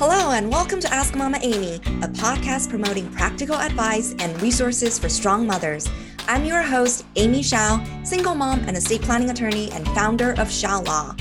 Hello, and welcome to Ask Mama Amy, a podcast promoting practical advice and resources for strong mothers. I'm your host, Amy Shao, single mom and estate planning attorney and founder of Shao Law.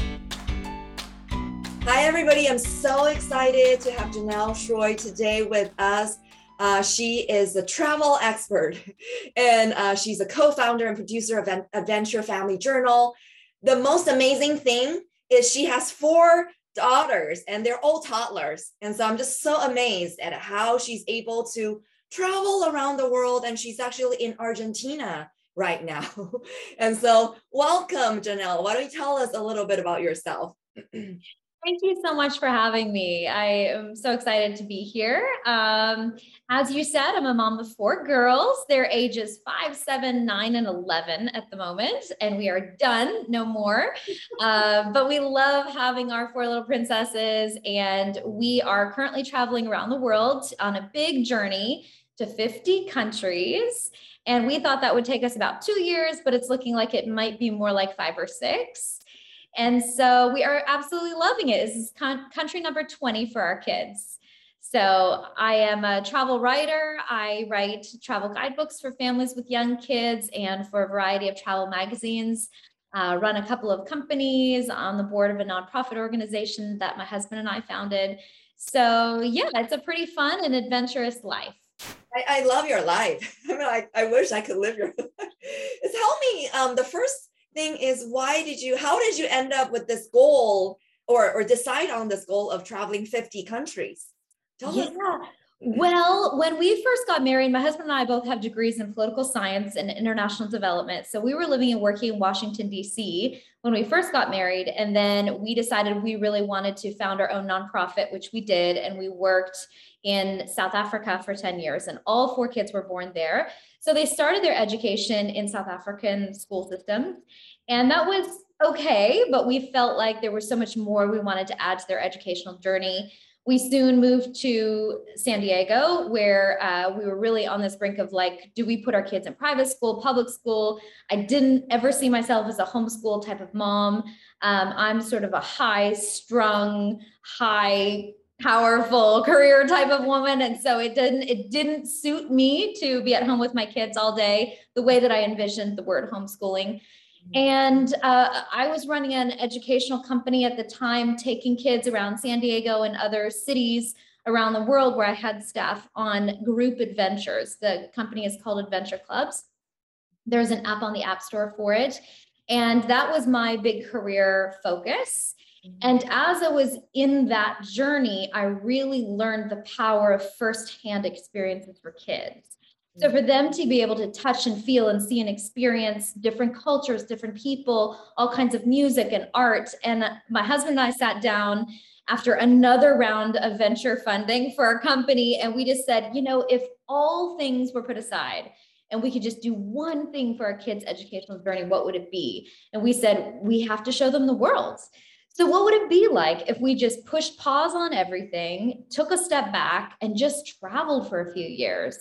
Hi, everybody. I'm so excited to have Janelle Shroy today with us. Uh, she is a travel expert and uh, she's a co founder and producer of Adventure Family Journal. The most amazing thing is she has four daughters and they're all toddlers. And so I'm just so amazed at how she's able to travel around the world. And she's actually in Argentina right now. and so, welcome, Janelle. Why don't you tell us a little bit about yourself? Thank you so much for having me. I am so excited to be here. Um, as you said, I'm a mom of four girls. They're ages five, seven, nine, and 11 at the moment, and we are done, no more. Uh, but we love having our four little princesses, and we are currently traveling around the world on a big journey to 50 countries. And we thought that would take us about two years, but it's looking like it might be more like five or six. And so we are absolutely loving it. This is con- country number 20 for our kids. So I am a travel writer. I write travel guidebooks for families with young kids and for a variety of travel magazines. Uh, run a couple of companies on the board of a nonprofit organization that my husband and I founded. So yeah, it's a pretty fun and adventurous life. I, I love your life. I mean, I, I wish I could live your life. Tell me, um, the first thing is why did you how did you end up with this goal or or decide on this goal of traveling 50 countries Tell yeah. Us. Well, when we first got married, my husband and I both have degrees in political science and international development. So we were living and working in Washington, D.C. when we first got married. And then we decided we really wanted to found our own nonprofit, which we did. And we worked in South Africa for 10 years, and all four kids were born there. So they started their education in South African school systems. And that was okay, but we felt like there was so much more we wanted to add to their educational journey. We soon moved to San Diego, where uh, we were really on this brink of like, do we put our kids in private school, public school? I didn't ever see myself as a homeschool type of mom. Um, I'm sort of a high strung, high powerful career type of woman and so it didn't it didn't suit me to be at home with my kids all day the way that i envisioned the word homeschooling and uh, I was running an educational company at the time, taking kids around San Diego and other cities around the world where I had staff on group adventures. The company is called Adventure Clubs. There's an app on the App Store for it. And that was my big career focus. And as I was in that journey, I really learned the power of firsthand experiences for kids. So for them to be able to touch and feel and see and experience different cultures, different people, all kinds of music and art. And my husband and I sat down after another round of venture funding for our company. And we just said, you know, if all things were put aside and we could just do one thing for our kids' educational journey, what would it be? And we said, we have to show them the world. So, what would it be like if we just pushed pause on everything, took a step back, and just traveled for a few years?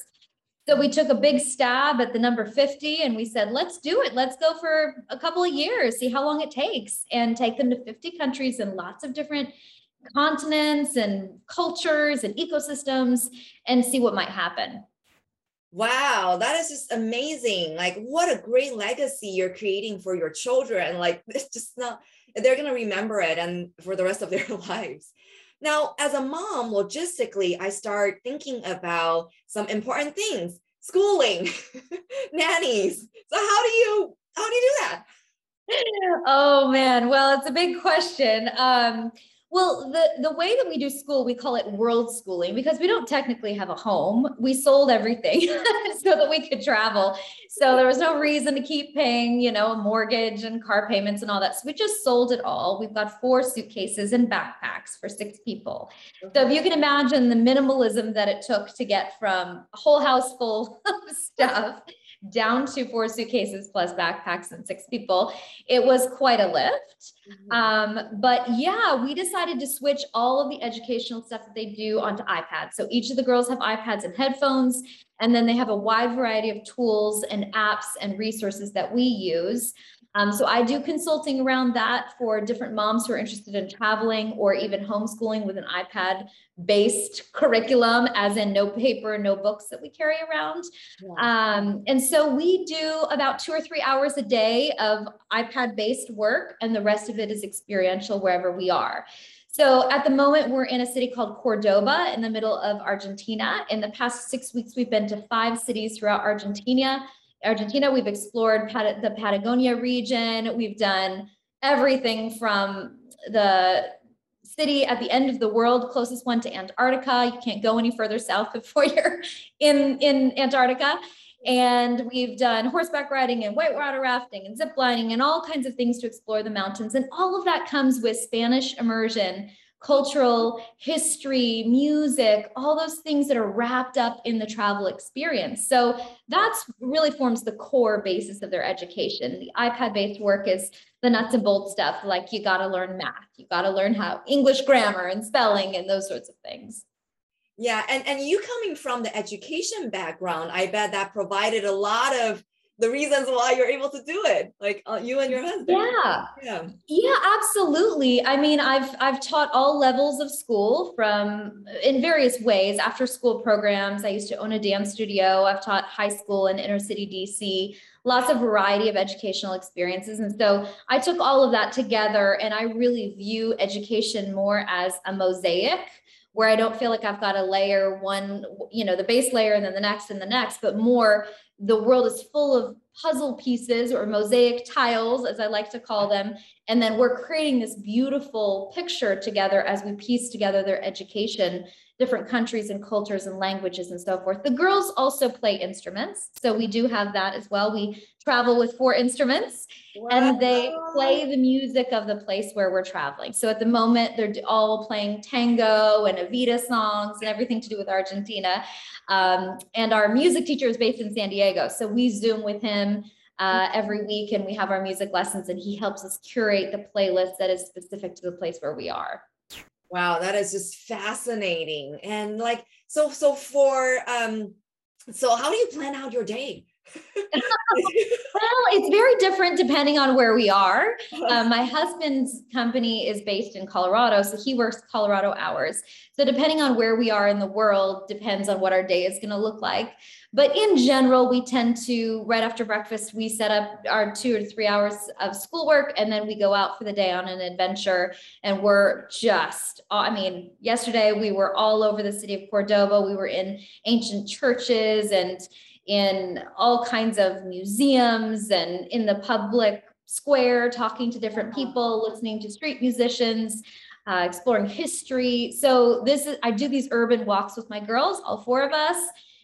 So we took a big stab at the number 50 and we said, let's do it. Let's go for a couple of years, see how long it takes, and take them to 50 countries and lots of different continents and cultures and ecosystems and see what might happen. Wow, that is just amazing. Like, what a great legacy you're creating for your children. Like, it's just not, they're going to remember it and for the rest of their lives. Now, as a mom, logistically, I start thinking about some important things schooling, nannies. So, how do you how do you do that? Oh man, well, it's a big question. Um, well, the, the way that we do school, we call it world schooling because we don't technically have a home. We sold everything so that we could travel. So there was no reason to keep paying, you know, a mortgage and car payments and all that. So we just sold it all. We've got four suitcases and backpacks for six people. So if you can imagine the minimalism that it took to get from a whole house full of stuff down to four suitcases plus backpacks and six people. It was quite a lift. Mm-hmm. Um, but yeah, we decided to switch all of the educational stuff that they do onto iPads. So each of the girls have iPads and headphones, and then they have a wide variety of tools and apps and resources that we use. Um, so I do consulting around that for different moms who are interested in traveling or even homeschooling with an iPad based curriculum, as in no paper, no books that we carry around. Yeah. Um, and so we do about two or three hours a day of iPad based work, and the rest of it is experiential wherever we are. So at the moment, we're in a city called Cordoba in the middle of Argentina. In the past six weeks, we've been to five cities throughout Argentina. Argentina. We've explored Pat- the Patagonia region. We've done everything from the city at the end of the world, closest one to Antarctica. You can't go any further south before you're in, in Antarctica. And we've done horseback riding and whitewater rafting and zip lining and all kinds of things to explore the mountains. And all of that comes with Spanish immersion cultural history, music, all those things that are wrapped up in the travel experience. So that's really forms the core basis of their education. The iPad based work is the nuts and bolts stuff, like you got to learn math, you got to learn how English grammar and spelling and those sorts of things. Yeah, and and you coming from the education background, I bet that provided a lot of the reasons why you're able to do it like uh, you and your husband. Yeah. Yeah. Yeah absolutely. I mean i've i've taught all levels of school from in various ways. After school programs i used to own a dance studio. I've taught high school in inner city dc lots of variety of educational experiences. And so i took all of that together and i really view education more as a mosaic where I don't feel like I've got to layer one, you know, the base layer and then the next and the next, but more the world is full of puzzle pieces or mosaic tiles, as I like to call them. And then we're creating this beautiful picture together as we piece together their education, different countries and cultures and languages and so forth. The girls also play instruments. So we do have that as well. We travel with four instruments wow. and they play the music of the place where we're traveling. So at the moment, they're all playing tango and Evita songs and everything to do with Argentina. Um, and our music teacher is based in San Diego. So we Zoom with him uh, every week and we have our music lessons and he helps us curate the playlist that is specific to the place where we are. Wow, that is just fascinating. And like, so, so for, um, so how do you plan out your day? well, it's very different depending on where we are. Um, my husband's company is based in Colorado, so he works Colorado hours. So depending on where we are in the world, depends on what our day is going to look like. But in general, we tend to right after breakfast, we set up our two or three hours of schoolwork, and then we go out for the day on an adventure. And we're just, I mean, yesterday we were all over the city of Cordoba. We were in ancient churches and in all kinds of museums and in the public square, talking to different people, listening to street musicians, uh, exploring history. So this is I do these urban walks with my girls, all four of us,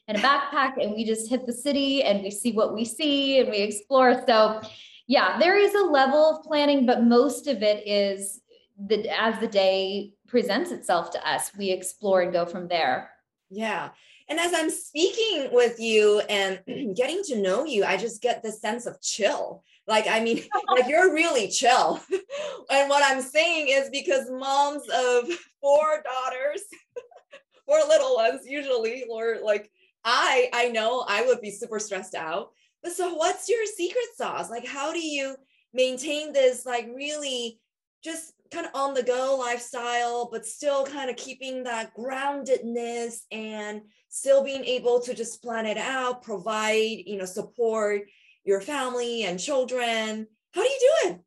in a backpack, and we just hit the city and we see what we see and we explore. So yeah, there is a level of planning, but most of it is the as the day presents itself to us, we explore and go from there. Yeah. And as I'm speaking with you and getting to know you, I just get this sense of chill. Like, I mean, like you're really chill. and what I'm saying is because moms of four daughters, four little ones usually, or like I, I know I would be super stressed out. But so what's your secret sauce? Like, how do you maintain this like really just kind of on the go lifestyle, but still kind of keeping that groundedness and still being able to just plan it out, provide, you know, support your family and children. How do you do it?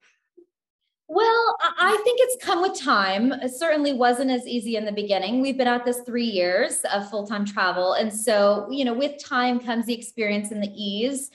Well, I think it's come with time. It certainly wasn't as easy in the beginning. We've been at this three years of full time travel. And so, you know, with time comes the experience and the ease.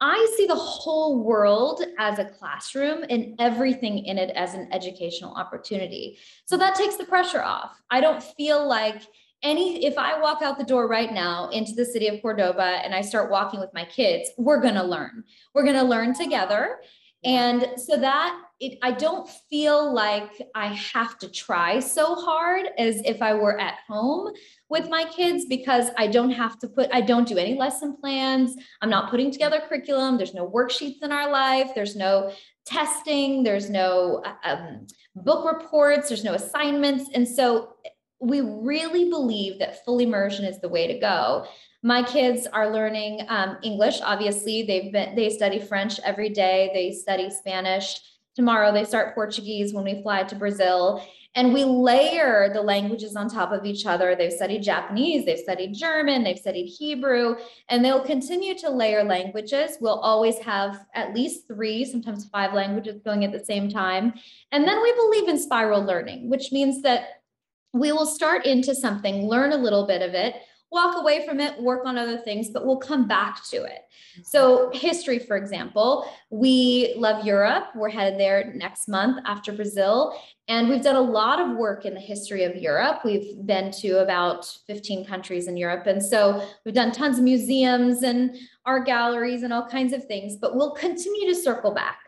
I see the whole world as a classroom and everything in it as an educational opportunity. So that takes the pressure off. I don't feel like any, if I walk out the door right now into the city of Cordoba and I start walking with my kids, we're going to learn. We're going to learn together. And so that it, I don't feel like I have to try so hard as if I were at home with my kids because I don't have to put, I don't do any lesson plans. I'm not putting together curriculum. There's no worksheets in our life. There's no testing. There's no um, book reports. There's no assignments. And so we really believe that full immersion is the way to go. My kids are learning um, English. Obviously, they've been they study French every day. They study Spanish. Tomorrow they start Portuguese when we fly to Brazil. And we layer the languages on top of each other. They've studied Japanese, they've studied German, they've studied Hebrew, and they'll continue to layer languages. We'll always have at least three, sometimes five languages going at the same time. And then we believe in spiral learning, which means that we will start into something, learn a little bit of it, walk away from it, work on other things, but we'll come back to it. Mm-hmm. So, history, for example, we love Europe. We're headed there next month after Brazil. And we've done a lot of work in the history of Europe. We've been to about 15 countries in Europe. And so we've done tons of museums and art galleries and all kinds of things, but we'll continue to circle back.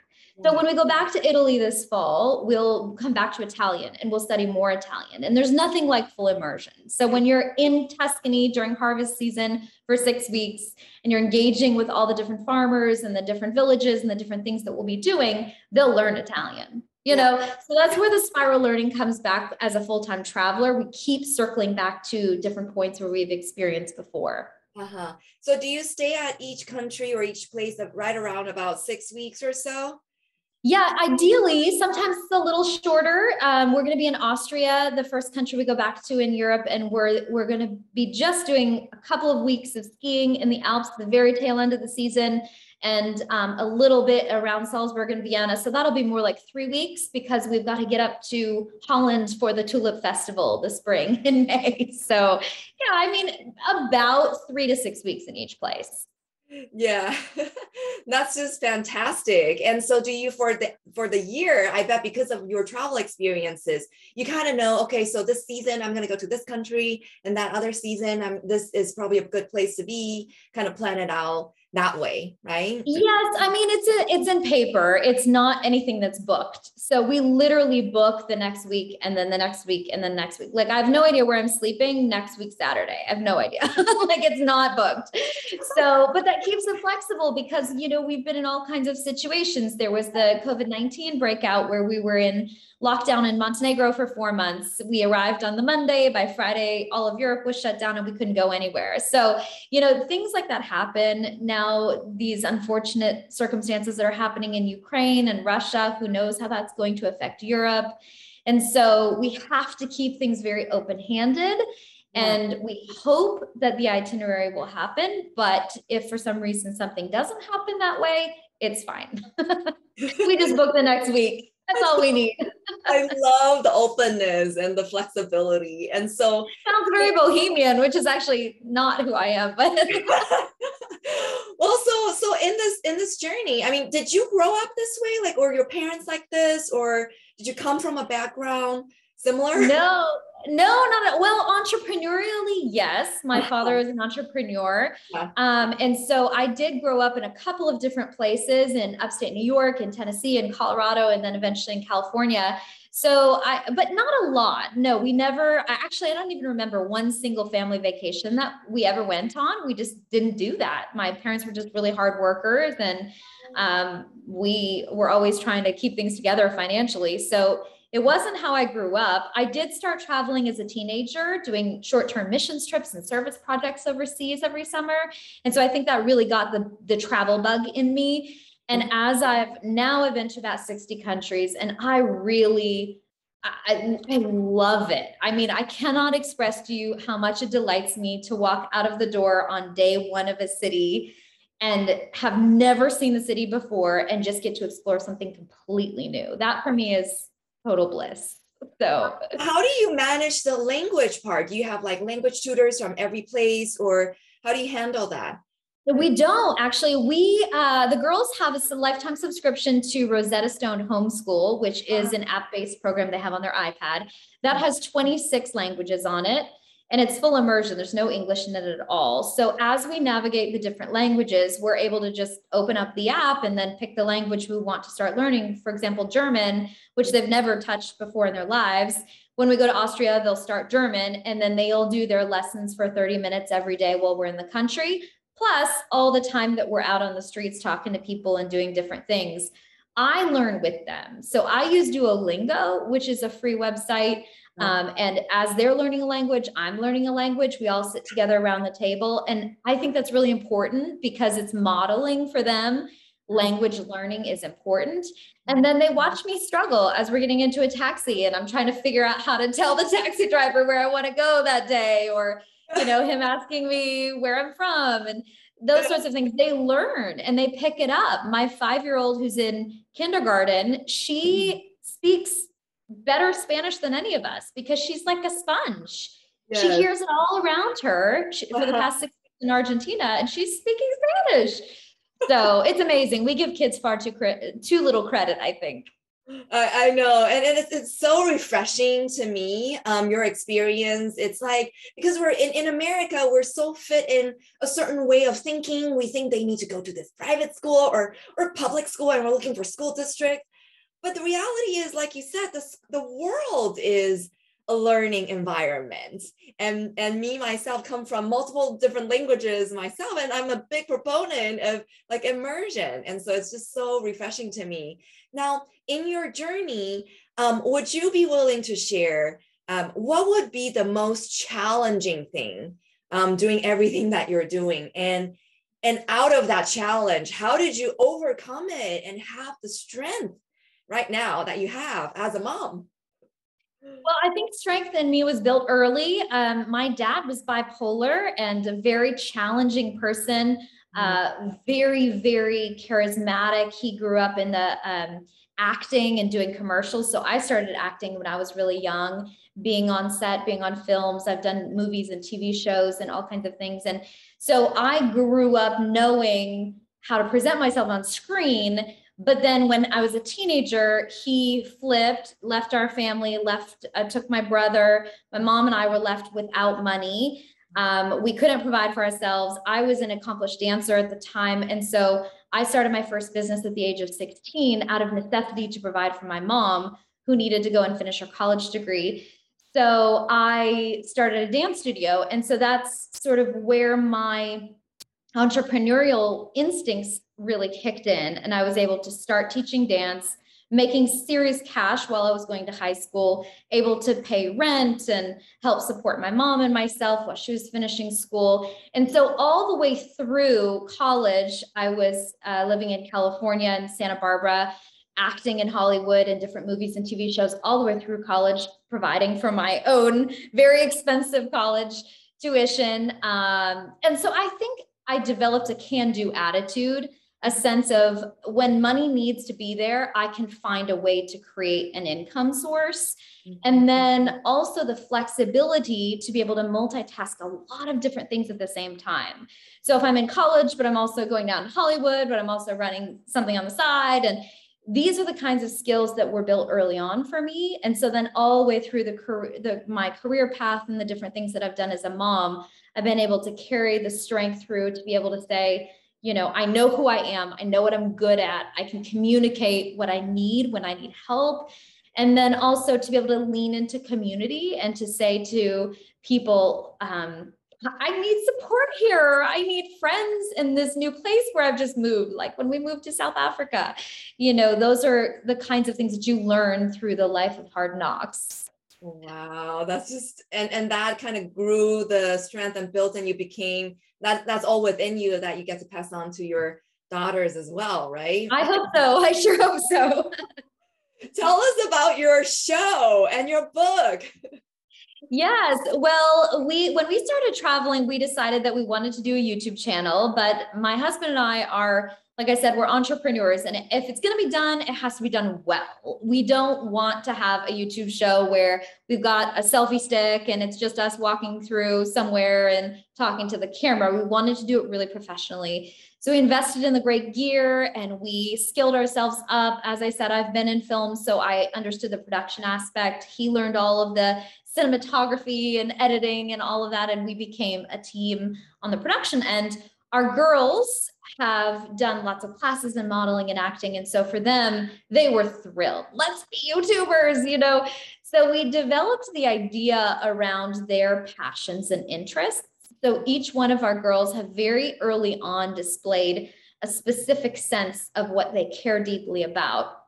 So when we go back to Italy this fall, we'll come back to Italian and we'll study more Italian. And there's nothing like full immersion. So when you're in Tuscany during harvest season for six weeks and you're engaging with all the different farmers and the different villages and the different things that we'll be doing, they'll learn Italian. You know, so that's where the spiral learning comes back as a full-time traveler. We keep circling back to different points where we've experienced before. Uh-huh. So do you stay at each country or each place of right around about six weeks or so? Yeah, ideally, sometimes it's a little shorter. Um, we're going to be in Austria, the first country we go back to in Europe, and we're we're going to be just doing a couple of weeks of skiing in the Alps, the very tail end of the season, and um, a little bit around Salzburg and Vienna. So that'll be more like three weeks because we've got to get up to Holland for the Tulip Festival this spring in May. So yeah, I mean about three to six weeks in each place yeah that's just fantastic. And so do you for the for the year i bet because of your travel experiences you kind of know okay so this season i'm going to go to this country and that other season I'm, this is probably a good place to be kind of plan it out that way, right? Yes, I mean it's a, it's in paper. It's not anything that's booked. So we literally book the next week and then the next week and then next week. Like I have no idea where I'm sleeping next week Saturday. I have no idea. like it's not booked. So, but that keeps it flexible because you know we've been in all kinds of situations. There was the COVID-19 breakout where we were in lockdown in Montenegro for four months. We arrived on the Monday. By Friday, all of Europe was shut down and we couldn't go anywhere. So, you know, things like that happen. Now, these unfortunate circumstances that are happening in Ukraine and Russia, who knows how that's going to affect Europe. And so we have to keep things very open handed. And we hope that the itinerary will happen. But if for some reason something doesn't happen that way, it's fine. we just book the next week. That's all we need. I love the openness and the flexibility. And so sounds very bohemian, which is actually not who I am, but well, so so in this in this journey, I mean, did you grow up this way? Like, or your parents like this, or did you come from a background similar? No, no, not well, entrepreneurially, yes. My father is an entrepreneur. Yeah. Um, and so I did grow up in a couple of different places in upstate New York and Tennessee and Colorado, and then eventually in California. So I, but not a lot. No, we never, I actually, I don't even remember one single family vacation that we ever went on. We just didn't do that. My parents were just really hard workers and um, we were always trying to keep things together financially. So it wasn't how I grew up. I did start traveling as a teenager, doing short term missions trips and service projects overseas every summer. And so I think that really got the, the travel bug in me. And as I've now I've been to about 60 countries and I really I, I, love it. I mean, I cannot express to you how much it delights me to walk out of the door on day one of a city and have never seen the city before and just get to explore something completely new. That for me is total bliss. So, how do you manage the language part? Do you have like language tutors from every place, or how do you handle that? We don't actually. We uh, the girls have a lifetime subscription to Rosetta Stone Homeschool, which is an app-based program they have on their iPad that has 26 languages on it and it's full immersion. There's no English in it at all. So as we navigate the different languages, we're able to just open up the app and then pick the language we want to start learning. For example, German, which they've never touched before in their lives. When we go to Austria, they'll start German and then they'll do their lessons for 30 minutes every day while we're in the country, plus all the time that we're out on the streets talking to people and doing different things. I learn with them. So I use Duolingo, which is a free website Um, and as they're learning a language, I'm learning a language. We all sit together around the table. And I think that's really important because it's modeling for them. Language learning is important. And then they watch me struggle as we're getting into a taxi and I'm trying to figure out how to tell the taxi driver where I want to go that day or, you know, him asking me where I'm from and those sorts of things. They learn and they pick it up. My five year old who's in kindergarten, she mm-hmm. speaks better Spanish than any of us because she's like a sponge. Yes. She hears it all around her she, for the uh-huh. past six weeks in Argentina and she's speaking Spanish. So it's amazing. We give kids far too cre- too little credit, I think. I, I know, and, and it's, it's so refreshing to me. Um, your experience. It's like because we're in, in America, we're so fit in a certain way of thinking. We think they need to go to this private school or or public school, and we're looking for school district. But the reality is, like you said, the, the world is a learning environment. And, and me myself come from multiple different languages myself, and I'm a big proponent of like immersion. And so it's just so refreshing to me. Now, in your journey, um, would you be willing to share um, what would be the most challenging thing um, doing everything that you're doing? And and out of that challenge, how did you overcome it and have the strength right now that you have as a mom? Well, I think strength in me was built early. Um, my dad was bipolar and a very challenging person, mm-hmm. uh, very, very charismatic. He grew up in the um, acting and doing commercials. So I started acting when I was really young, being on set, being on films. I've done movies and TV shows and all kinds of things. And so I grew up knowing how to present myself on screen but then when I was a teenager, he flipped, left our family, left, uh, took my brother. My mom and I were left without money. Um, we couldn't provide for ourselves. I was an accomplished dancer at the time. And so I started my first business at the age of 16 out of necessity to provide for my mom, who needed to go and finish her college degree. So I started a dance studio. And so that's sort of where my entrepreneurial instincts really kicked in and I was able to start teaching dance, making serious cash while I was going to high school, able to pay rent and help support my mom and myself while she was finishing school. And so, all the way through college, I was uh, living in California and Santa Barbara, acting in Hollywood and different movies and TV shows, all the way through college, providing for my own very expensive college tuition. Um, and so, I think I developed a can do attitude a sense of when money needs to be there, I can find a way to create an income source. Mm-hmm. And then also the flexibility to be able to multitask a lot of different things at the same time. So if I'm in college, but I'm also going down to Hollywood, but I'm also running something on the side. And these are the kinds of skills that were built early on for me. And so then all the way through the career, the, my career path and the different things that I've done as a mom, I've been able to carry the strength through to be able to say, you know, I know who I am, I know what I'm good at, I can communicate what I need when I need help. And then also to be able to lean into community and to say to people, um, I need support here. I need friends in this new place where I've just moved. Like when we moved to South Africa, you know, those are the kinds of things that you learn through the life of hard knocks. Wow, that's just and and that kind of grew the strength and built and you became that that's all within you that you get to pass on to your daughters as well, right? I hope so. I sure hope so. Tell us about your show and your book. Yes. Well, we when we started traveling, we decided that we wanted to do a YouTube channel, but my husband and I are like I said, we're entrepreneurs. And if it's going to be done, it has to be done well. We don't want to have a YouTube show where we've got a selfie stick and it's just us walking through somewhere and talking to the camera. We wanted to do it really professionally. So we invested in the great gear and we skilled ourselves up. As I said, I've been in film, so I understood the production aspect. He learned all of the cinematography and editing and all of that. And we became a team on the production end. Our girls have done lots of classes in modeling and acting. And so for them, they were thrilled. Let's be YouTubers, you know. So we developed the idea around their passions and interests. So each one of our girls have very early on displayed a specific sense of what they care deeply about.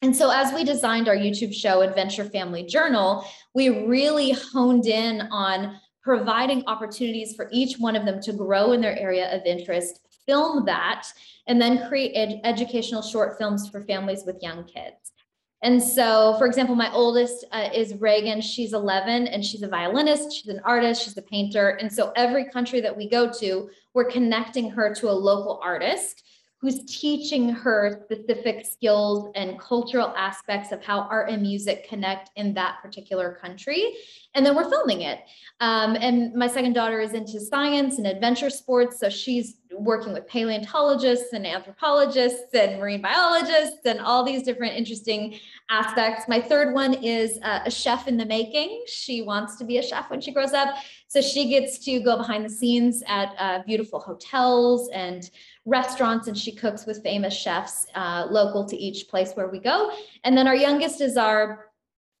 And so, as we designed our YouTube show, Adventure Family Journal, we really honed in on providing opportunities for each one of them to grow in their area of interest, film that, and then create ed- educational short films for families with young kids. And so, for example, my oldest uh, is Reagan. She's 11 and she's a violinist, she's an artist, she's a painter. And so, every country that we go to, we're connecting her to a local artist who's teaching her specific skills and cultural aspects of how art and music connect in that particular country. And then we're filming it. Um, and my second daughter is into science and adventure sports. So she's working with paleontologists and anthropologists and marine biologists and all these different interesting aspects. My third one is uh, a chef in the making. She wants to be a chef when she grows up. So she gets to go behind the scenes at uh, beautiful hotels and restaurants and she cooks with famous chefs uh, local to each place where we go. And then our youngest is our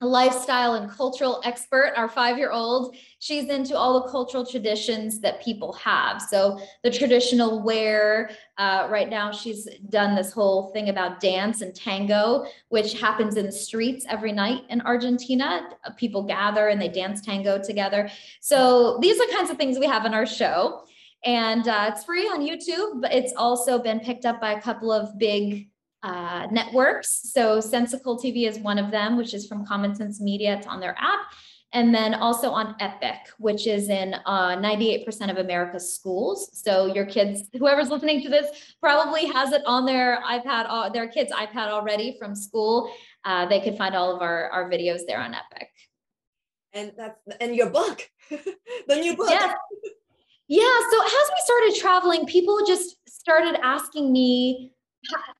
lifestyle and cultural expert, our five year old. She's into all the cultural traditions that people have. So, the traditional wear, uh, right now, she's done this whole thing about dance and tango, which happens in the streets every night in Argentina. People gather and they dance tango together. So, these are kinds of things we have in our show. And uh, it's free on YouTube, but it's also been picked up by a couple of big uh, networks. So Sensical TV is one of them, which is from Common Sense Media. It's on their app. And then also on Epic, which is in uh, 98% of America's schools. So your kids, whoever's listening to this, probably has it on their iPad, uh, their kids' iPad already from school. Uh, they can find all of our, our videos there on Epic. And that's and your book, the new book. Yes. Yeah. So as we started traveling, people just started asking me,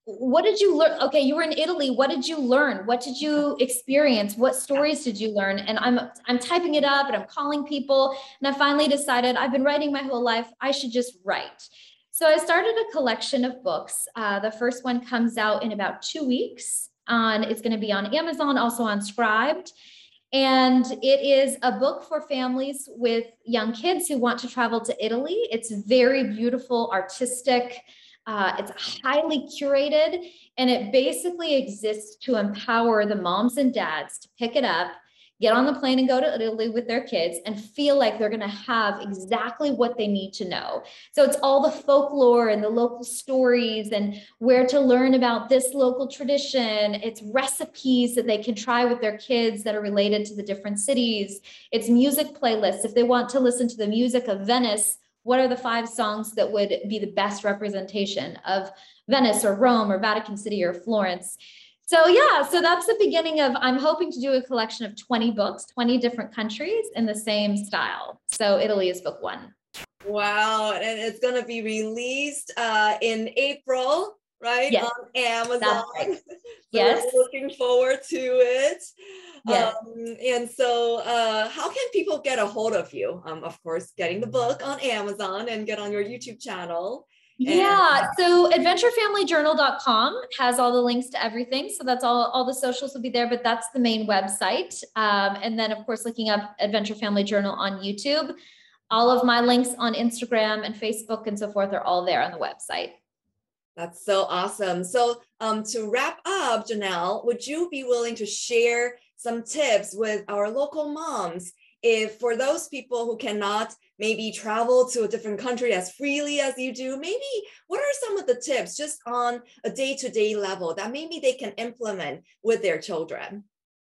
what did you learn? Okay, you were in Italy. What did you learn? What did you experience? What stories did you learn? And I'm I'm typing it up and I'm calling people. And I finally decided I've been writing my whole life. I should just write. So I started a collection of books. Uh, the first one comes out in about two weeks. On it's going to be on Amazon, also on Scribd. And it is a book for families with young kids who want to travel to Italy. It's very beautiful, artistic. Uh, it's highly curated, and it basically exists to empower the moms and dads to pick it up get on the plane and go to Italy with their kids and feel like they're going to have exactly what they need to know. So it's all the folklore and the local stories and where to learn about this local tradition. It's recipes that they can try with their kids that are related to the different cities. It's music playlists. If they want to listen to the music of Venice, what are the five songs that would be the best representation of Venice or Rome or Vatican City or Florence? So yeah, so that's the beginning of I'm hoping to do a collection of 20 books, 20 different countries in the same style. So Italy is book 1. Wow, and it's going to be released uh, in April, right? Yes. On Amazon. Right. so yes. looking forward to it. Yes. Um, and so, uh, how can people get a hold of you? Um, of course, getting the book on Amazon and get on your YouTube channel. Yeah. So adventurefamilyjournal.com has all the links to everything. So that's all, all the socials will be there, but that's the main website. Um, and then of course, looking up Adventure Family Journal on YouTube. All of my links on Instagram and Facebook and so forth are all there on the website. That's so awesome. So um, to wrap up, Janelle, would you be willing to share some tips with our local moms if for those people who cannot maybe travel to a different country as freely as you do maybe what are some of the tips just on a day-to-day level that maybe they can implement with their children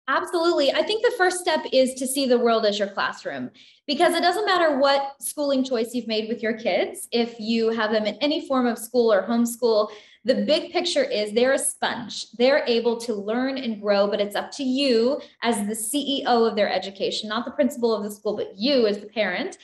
Absolutely. I think the first step is to see the world as your classroom because it doesn't matter what schooling choice you've made with your kids. If you have them in any form of school or homeschool, the big picture is they're a sponge. They're able to learn and grow, but it's up to you as the CEO of their education, not the principal of the school, but you as the parent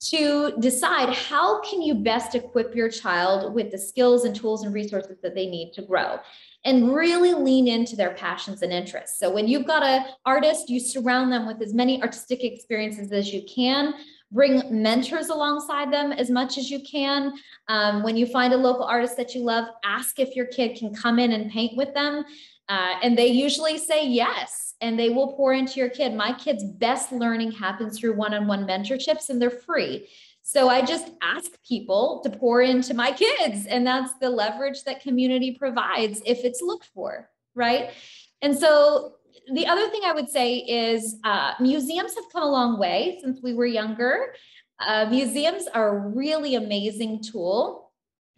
to decide how can you best equip your child with the skills and tools and resources that they need to grow and really lean into their passions and interests so when you've got an artist you surround them with as many artistic experiences as you can bring mentors alongside them as much as you can um, when you find a local artist that you love ask if your kid can come in and paint with them uh, and they usually say yes, and they will pour into your kid. My kid's best learning happens through one on one mentorships, and they're free. So I just ask people to pour into my kids, and that's the leverage that community provides if it's looked for, right? And so the other thing I would say is uh, museums have come a long way since we were younger. Uh, museums are a really amazing tool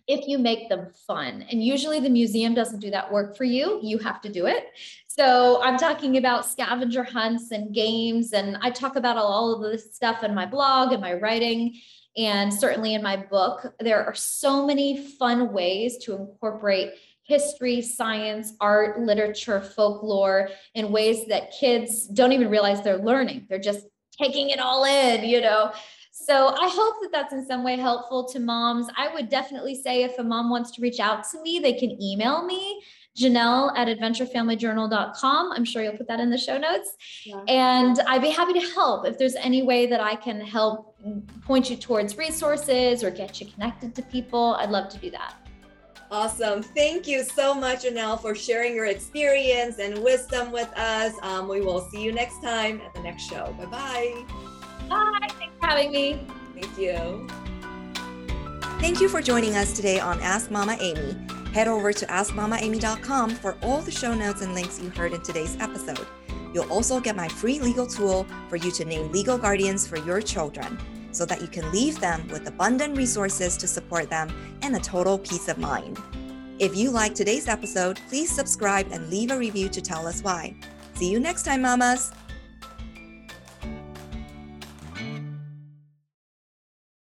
if you make them fun. And usually the museum doesn't do that work for you, you have to do it. So I'm talking about scavenger hunts and games, and I talk about all of this stuff in my blog and my writing. And certainly in my book, there are so many fun ways to incorporate history, science, art, literature, folklore in ways that kids don't even realize they're learning. They're just taking it all in, you know. So I hope that that's in some way helpful to moms. I would definitely say if a mom wants to reach out to me, they can email me. Janelle at adventurefamilyjournal.com. I'm sure you'll put that in the show notes. Yeah. And I'd be happy to help if there's any way that I can help point you towards resources or get you connected to people. I'd love to do that. Awesome. Thank you so much, Janelle, for sharing your experience and wisdom with us. Um, we will see you next time at the next show. Bye-bye. Bye. Thanks for having me. Thank you. Thank you for joining us today on Ask Mama Amy. Head over to askmamaamy.com for all the show notes and links you heard in today's episode. You'll also get my free legal tool for you to name legal guardians for your children so that you can leave them with abundant resources to support them and a total peace of mind. If you like today's episode, please subscribe and leave a review to tell us why. See you next time, mamas!